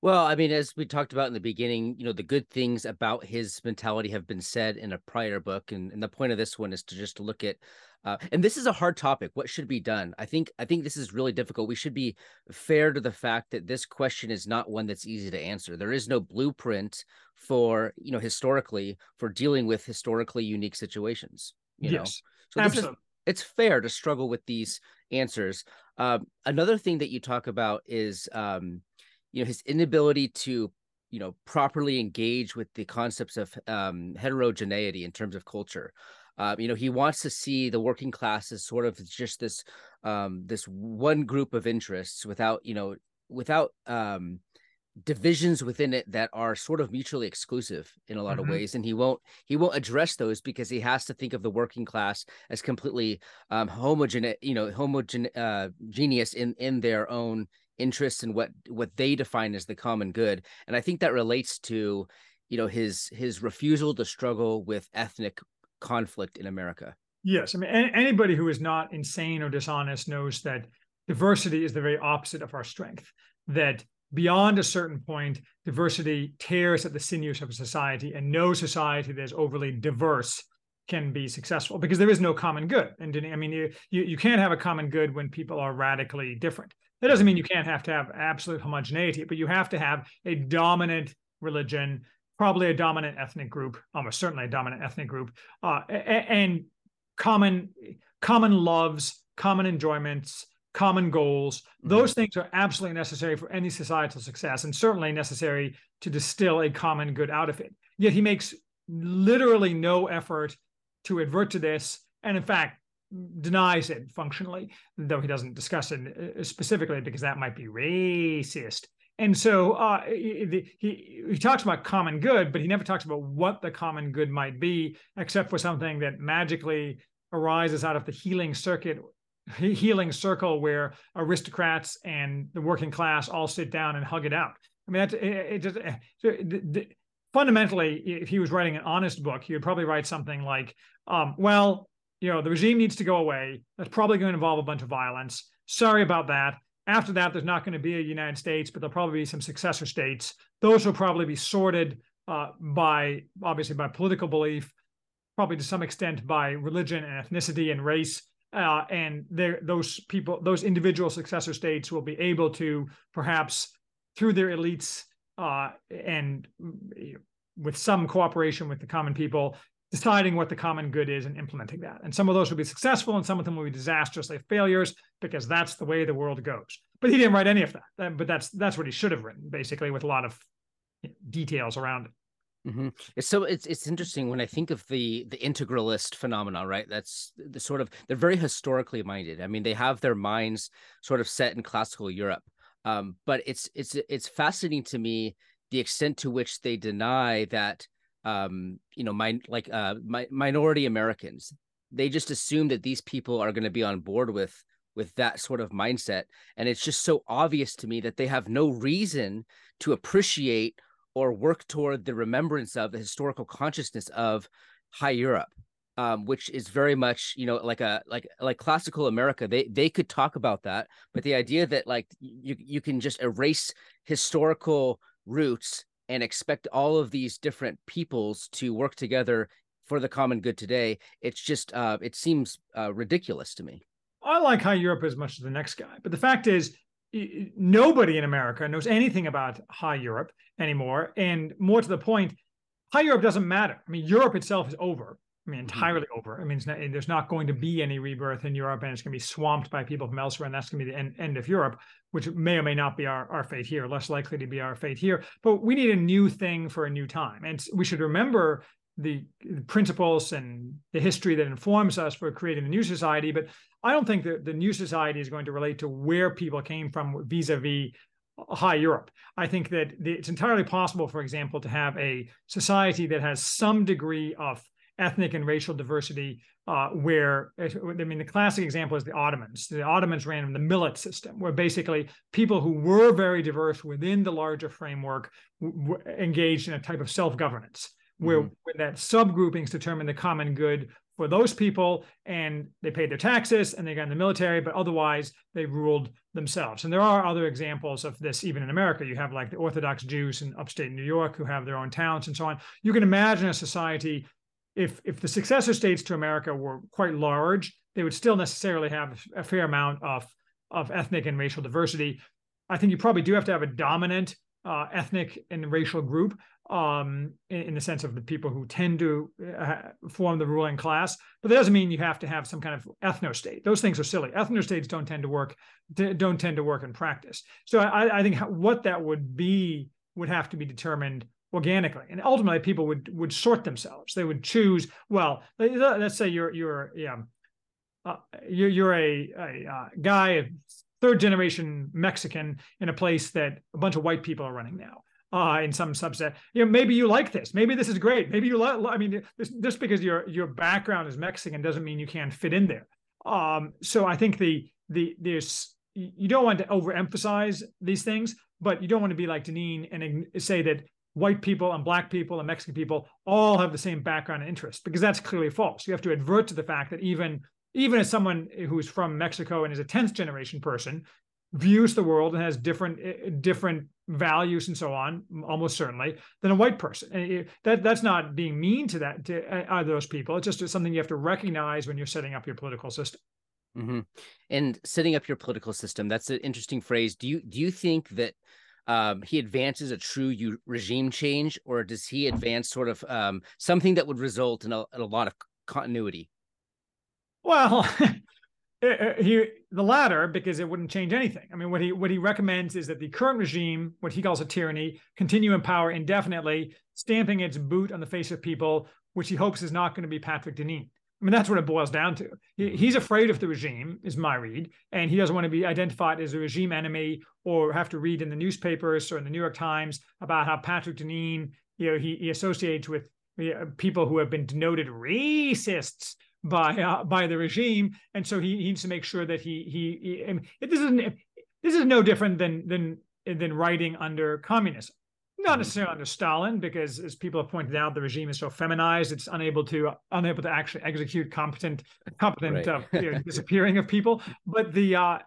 Well, I mean, as we talked about in the beginning, you know, the good things about his mentality have been said in a prior book, and, and the point of this one is to just look at, uh, and this is a hard topic. What should be done? I think I think this is really difficult. We should be fair to the fact that this question is not one that's easy to answer. There is no blueprint for you know historically for dealing with historically unique situations. You yes, know, so absolutely. Is, it's fair to struggle with these answers. Um, another thing that you talk about is, um, you know, his inability to, you know, properly engage with the concepts of um, heterogeneity in terms of culture. Uh, you know, he wants to see the working class as sort of just this, um, this one group of interests without, you know, without um, divisions within it that are sort of mutually exclusive in a lot mm-hmm. of ways and he won't he won't address those because he has to think of the working class as completely um homogeneous you know homogeneous uh, genius in in their own interests and what what they define as the common good and i think that relates to you know his his refusal to struggle with ethnic conflict in america yes i mean anybody who is not insane or dishonest knows that diversity is the very opposite of our strength that beyond a certain point, diversity tears at the sinews of a society, and no society that is overly diverse can be successful because there is no common good. And I mean, you, you can't have a common good when people are radically different. That doesn't mean you can't have to have absolute homogeneity, but you have to have a dominant religion, probably a dominant ethnic group, almost certainly a dominant ethnic group, uh, and common common loves, common enjoyments, common goals. Mm-hmm. Those things are absolutely necessary for any societal success and certainly necessary to distill a common good out of it. Yet he makes literally no effort to advert to this. And in fact, denies it functionally, though he doesn't discuss it uh, specifically because that might be racist. And so uh, he, he, he talks about common good, but he never talks about what the common good might be, except for something that magically arises out of the healing circuit healing circle where aristocrats and the working class all sit down and hug it out. I mean, that it, just it, fundamentally, if he was writing an honest book, he would probably write something like, um, "Well, you know, the regime needs to go away. That's probably going to involve a bunch of violence. Sorry about that. After that, there's not going to be a United States, but there'll probably be some successor states. Those will probably be sorted uh, by obviously by political belief, probably to some extent by religion and ethnicity and race." Uh, and those people, those individual successor states will be able to perhaps through their elites uh, and with some cooperation with the common people, deciding what the common good is and implementing that. And some of those will be successful and some of them will be disastrously failures because that's the way the world goes. But he didn't write any of that. But that's that's what he should have written, basically, with a lot of details around it. Mm-hmm. So it's it's interesting when I think of the the integralist phenomenon, right? That's the sort of they're very historically minded. I mean, they have their minds sort of set in classical Europe. Um, but it's it's it's fascinating to me the extent to which they deny that um, you know, my like uh my minority Americans. They just assume that these people are going to be on board with with that sort of mindset. And it's just so obvious to me that they have no reason to appreciate or work toward the remembrance of the historical consciousness of high Europe. Um, which is very much you know like a like like classical America. They they could talk about that, but the idea that like you you can just erase historical roots and expect all of these different peoples to work together for the common good today, it's just uh, it seems uh, ridiculous to me. I like high Europe as much as the next guy, but the fact is, nobody in America knows anything about high Europe anymore. And more to the point, high Europe doesn't matter. I mean, Europe itself is over. I mean, mm-hmm. entirely mm-hmm. over. I mean, not, there's not going to be any rebirth in Europe, and it's going to be swamped by people from elsewhere, and that's going to be the end, end of Europe, which may or may not be our, our fate here, less likely to be our fate here. But we need a new thing for a new time, and we should remember the principles and the history that informs us for creating the new society. But I don't think that the new society is going to relate to where people came from vis-a-vis high Europe. I think that it's entirely possible, for example, to have a society that has some degree of ethnic and racial diversity, uh, where I mean the classic example is the Ottomans. The Ottomans ran in the millet system, where basically people who were very diverse within the larger framework w- engaged in a type of self-governance where, mm-hmm. where that subgroupings determine the common good for those people and they paid their taxes and they got in the military but otherwise they ruled themselves. And there are other examples of this even in america. You have like the orthodox jews in upstate new york who have their own towns and so on. You can imagine a society if if the successor states to america were quite large they would still necessarily have a fair amount of of ethnic and racial diversity. I think you probably do have to have a dominant uh, ethnic and racial group um, in, in, the sense of the people who tend to uh, form the ruling class. But that doesn't mean you have to have some kind of ethno state. Those things are silly. Ethno states don't tend to work don't tend to work in practice. So I, I think what that would be would have to be determined organically, and ultimately people would would sort themselves. They would choose. Well, let's say you're you're yeah. Uh, you're, you're a, a uh, guy, third generation Mexican in a place that a bunch of white people are running now uh, in some subset. You know, maybe you like this. Maybe this is great. Maybe you like. I mean, just because your your background is Mexican doesn't mean you can't fit in there. Um, so I think the the there's you don't want to overemphasize these things, but you don't want to be like Deneen and say that white people and black people and Mexican people all have the same background and interest because that's clearly false. You have to advert to the fact that even even as someone who's from Mexico and is a 10th generation person views the world and has different eh, different values and so on almost certainly than a white person. And that that's not being mean to that to uh, either those people. It's just something you have to recognize when you're setting up your political system. Mm-hmm. and setting up your political system that's an interesting phrase. Do you do you think that um, he advances a true u- regime change or does he advance sort of um, something that would result in a, in a lot of continuity well he the latter because it wouldn't change anything. I mean, what he what he recommends is that the current regime, what he calls a tyranny, continue in power indefinitely, stamping its boot on the face of people, which he hopes is not going to be Patrick Deneen. I mean, that's what it boils down to. He, mm-hmm. he's afraid of the regime, is my read, and he doesn't want to be identified as a regime enemy or have to read in the newspapers or in the New York Times about how Patrick Deneen, you know, he, he associates with you know, people who have been denoted racists by uh, by the regime, and so he, he, needs to make sure that he he, he this is this is no different than than than writing under communism. Not mm-hmm. necessarily under Stalin, because as people have pointed out, the regime is so feminized; it's unable to unable to actually execute competent competent right. uh, you know, disappearing of people. But the uh,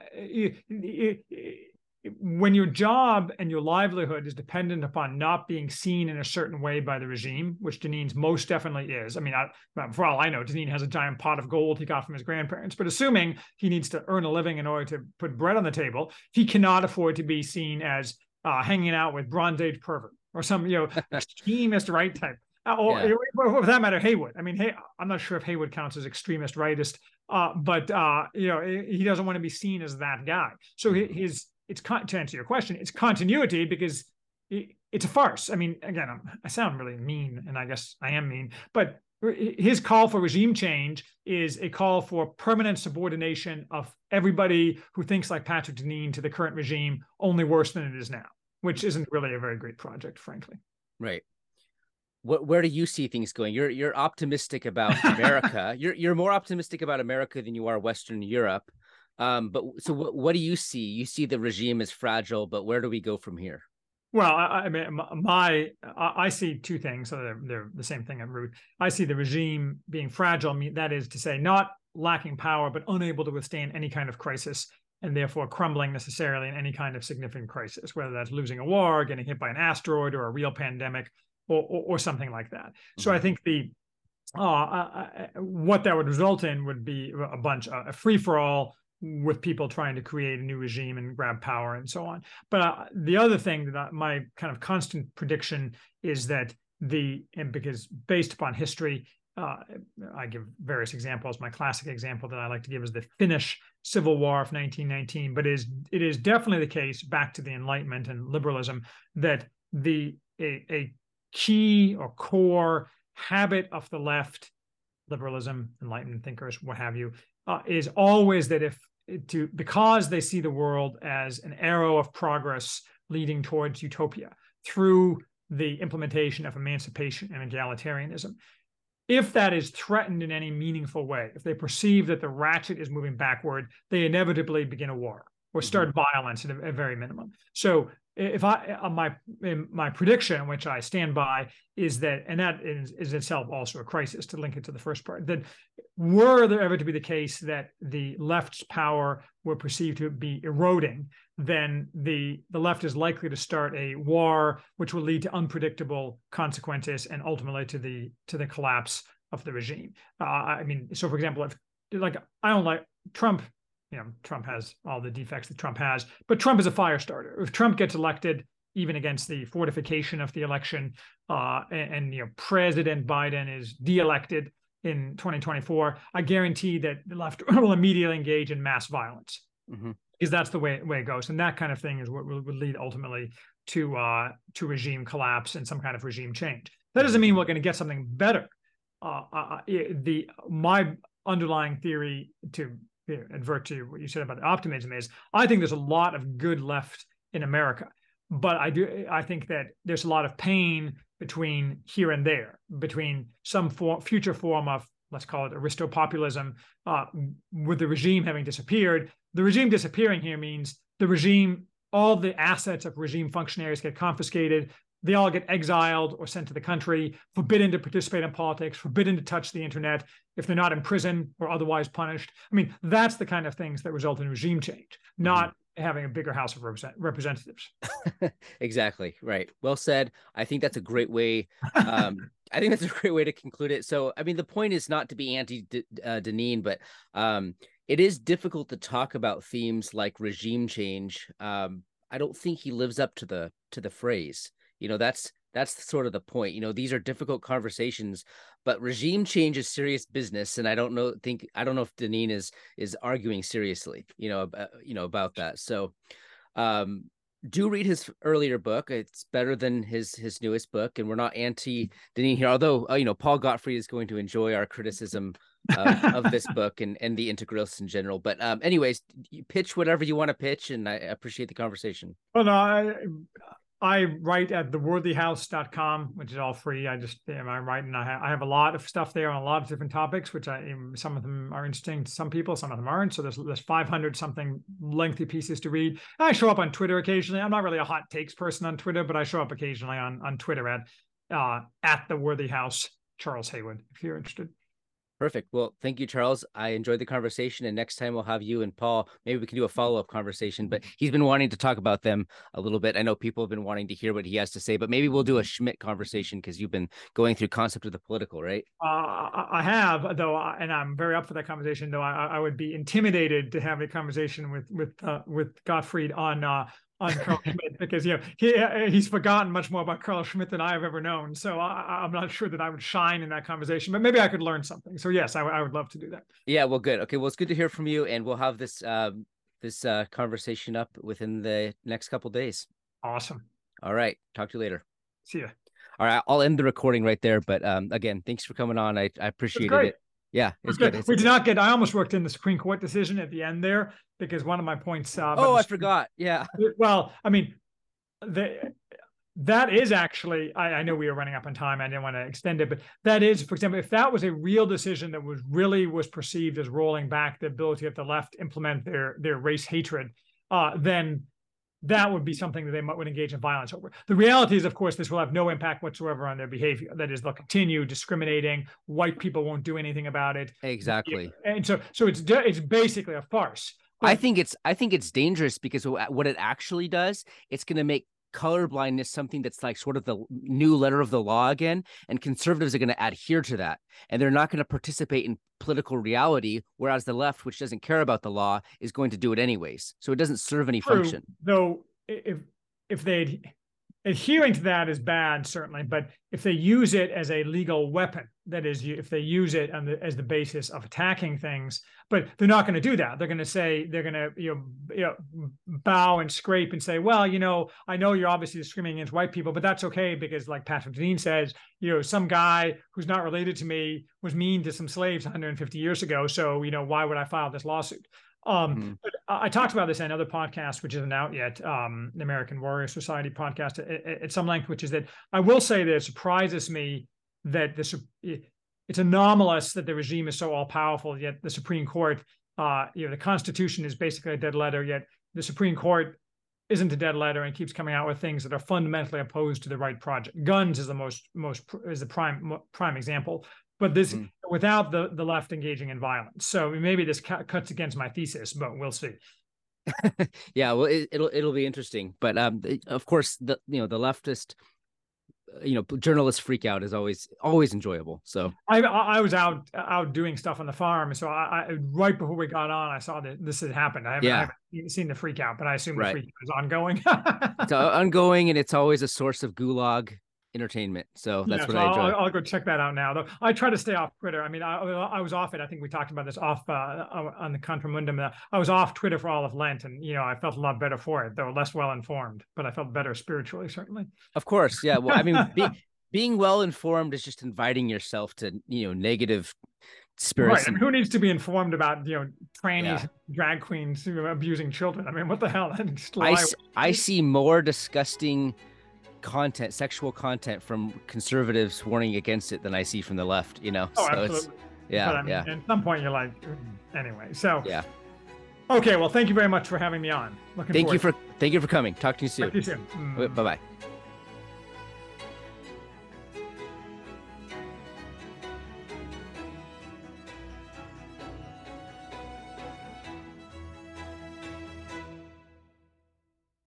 when your job and your livelihood is dependent upon not being seen in a certain way by the regime, which Deneen's most definitely is. I mean, I, for all I know, Deneen has a giant pot of gold he got from his grandparents. But assuming he needs to earn a living in order to put bread on the table, he cannot afford to be seen as uh, hanging out with Bronze Age pervert or some you know extremist right type. Uh, or yeah. for that matter, Haywood. I mean, hey, I'm not sure if Haywood counts as extremist rightist, uh, but uh, you know, he doesn't want to be seen as that guy. So his it's con- to answer your question, it's continuity because it's a farce. I mean, again, I'm, I sound really mean, and I guess I am mean, but his call for regime change is a call for permanent subordination of everybody who thinks like Patrick Deneen to the current regime, only worse than it is now, which isn't really a very great project, frankly. Right. What, where do you see things going? You're you're optimistic about America. you're you're more optimistic about America than you are Western Europe. Um, but so what, what do you see? You see the regime is fragile, but where do we go from here? Well, I, I mean, my I see two things. So they're, they're the same thing at root. I see the regime being fragile. That is to say, not lacking power, but unable to withstand any kind of crisis, and therefore crumbling necessarily in any kind of significant crisis, whether that's losing a war, getting hit by an asteroid, or a real pandemic, or or, or something like that. Mm-hmm. So I think the uh, uh, what that would result in would be a bunch a free for all with people trying to create a new regime and grab power and so on. But uh, the other thing that my kind of constant prediction is that the and because based upon history, uh, I give various examples. My classic example that I like to give is the Finnish Civil War of 1919. But it is it is definitely the case back to the Enlightenment and liberalism that the a, a key or core habit of the left, liberalism, Enlightenment thinkers, what have you, uh, is always that if to because they see the world as an arrow of progress leading towards utopia through the implementation of emancipation and egalitarianism. If that is threatened in any meaningful way, if they perceive that the ratchet is moving backward, they inevitably begin a war or start mm-hmm. violence at a, a, very minimum. So if I uh, my my prediction, which I stand by, is that, and that is, is itself also a crisis to link it to the first part. That were there ever to be the case that the left's power were perceived to be eroding, then the the left is likely to start a war, which will lead to unpredictable consequences and ultimately to the to the collapse of the regime. Uh, I mean, so for example, if like I don't like Trump you know, Trump has all the defects that Trump has, but Trump is a fire starter. If Trump gets elected, even against the fortification of the election, uh, and, and, you know, President Biden is de-elected in 2024, I guarantee that the left will immediately engage in mass violence mm-hmm. because that's the way way it goes, and that kind of thing is what will, will lead ultimately to uh, to regime collapse and some kind of regime change. That doesn't mean we're going to get something better. Uh, uh, uh the my underlying theory to advert to what you said about the optimism is I think there's a lot of good left in America, but I do I think that there's a lot of pain between here and there, between some form, future form of let's call it aristopopulism, uh, with the regime having disappeared. The regime disappearing here means the regime, all the assets of regime functionaries get confiscated they all get exiled or sent to the country, forbidden to participate in politics, forbidden to touch the internet if they're not in prison or otherwise punished. I mean, that's the kind of things that result in regime change, not mm-hmm. having a bigger House of representatives. exactly. Right. Well said. I think that's a great way. Um, I think that's a great way to conclude it. So, I mean, the point is not to be anti uh, Deneen, but um, it is difficult to talk about themes like regime change. Um, I don't think he lives up to the to the phrase you know that's that's sort of the point you know these are difficult conversations but regime change is serious business and i don't know think i don't know if deneen is is arguing seriously you know uh, you know about that. So um do read his earlier book. It's better than his his newest book and we're not anti deneen here although uh, you know paul gottfried is going to enjoy our criticism uh, of this book and and the integralists in general but um anyways pitch whatever you want to pitch and i appreciate the conversation. Well no I, I write at theworthyhouse.com, which is all free. I just am I writing. I, ha- I have a lot of stuff there on a lot of different topics, which I some of them are interesting to some people, some of them aren't. So there's there's 500 something lengthy pieces to read. I show up on Twitter occasionally. I'm not really a hot takes person on Twitter, but I show up occasionally on on Twitter at uh, at the Worthy House, Charles Haywood, if you're interested. Perfect. Well, thank you, Charles. I enjoyed the conversation, and next time we'll have you and Paul. Maybe we can do a follow up conversation. But he's been wanting to talk about them a little bit. I know people have been wanting to hear what he has to say, but maybe we'll do a Schmitt conversation because you've been going through concept of the political, right? Uh, I have, though, and I'm very up for that conversation. Though I, I would be intimidated to have a conversation with with uh, with Gottfried on uh, on Carl Schmitt because you know he uh, he's forgotten much more about Carl Schmitt than I have ever known. So I, am not sure that I would shine in that conversation, but maybe I could learn something. So yes, I, I would love to do that. Yeah, well, good. Okay, well, it's good to hear from you, and we'll have this um, this uh, conversation up within the next couple days. Awesome. All right, talk to you later. See ya. All right, I'll end the recording right there. But um, again, thanks for coming on. I I appreciated it. Yeah, it's good. good. we did not get. I almost worked in the Supreme Court decision at the end there because one of my points. Uh, oh, I forgot. Yeah. Well, I mean, the that is actually. I, I know we were running up on time. I didn't want to extend it, but that is, for example, if that was a real decision that was really was perceived as rolling back the ability of the left implement their their race hatred, uh, then that would be something that they might would engage in violence over. The reality is, of course, this will have no impact whatsoever on their behavior. That is, they'll continue discriminating. White people won't do anything about it. Exactly. And so, so it's it's basically a farce. But, I think it's I think it's dangerous because what it actually does, it's going to make color blindness something that's like sort of the new letter of the law again and conservatives are going to adhere to that and they're not going to participate in political reality whereas the left which doesn't care about the law is going to do it anyways. So it doesn't serve any True, function. though if if they adhering to that is bad certainly but if they use it as a legal weapon that is if they use it the, as the basis of attacking things but they're not going to do that. They're going to say they're going to you know, you know bow and scrape and say well you know i know you're obviously discriminating against white people but that's okay because like patrick deneen says you know some guy who's not related to me was mean to some slaves 150 years ago so you know why would i file this lawsuit um, mm-hmm. I talked about this in another podcast, which isn't out yet, um, the American Warrior Society podcast at, at, some length, which is that I will say that it surprises me that this it's anomalous that the regime is so all powerful, yet the Supreme Court, uh, you know, the Constitution is basically a dead letter, yet the Supreme Court isn't a dead letter and keeps coming out with things that are fundamentally opposed to the right project. Guns is the most most is the prime prime example but this mm. without the the left engaging in violence. So maybe this cu- cuts against my thesis, but we'll see. yeah, well, it, will it'll be interesting, but um, of course, the you know the leftist, uh, you know, journalist freak out is always always enjoyable. So I I was out out doing stuff on the farm, so I, I right before we got on, I saw that this had happened. I haven't, yeah. I haven't seen the freak out, but I assume the freak out is ongoing. it's ongoing, and it's always a source of gulag entertainment. So that's yeah, what so I enjoy. I'll, I'll, go check that out now. Though I try to stay off Twitter. I mean, I, I was off it. I think we talked about this off uh, on the Contramundum. I was off Twitter for all of Lent, and you know, I felt a lot better for it, though less well informed. But I felt better spiritually, certainly. Of course, yeah. Well, I mean, be, being well informed is just inviting yourself to you know negative spirits. Right. I mean, who needs to be informed about you know trannies, yeah. drag queens abusing children? I mean, what the hell? I, I see more disgusting content, sexual content from conservatives warning against it than I see from the left. You know, oh, so absolutely. yeah, but, I mean, yeah. At some point, you're like, anyway. So yeah. Okay, well, thank you very much for having me on. Looking thank you for thank you for coming. Talk to you soon. Talk to you soon. Mm. Bye bye.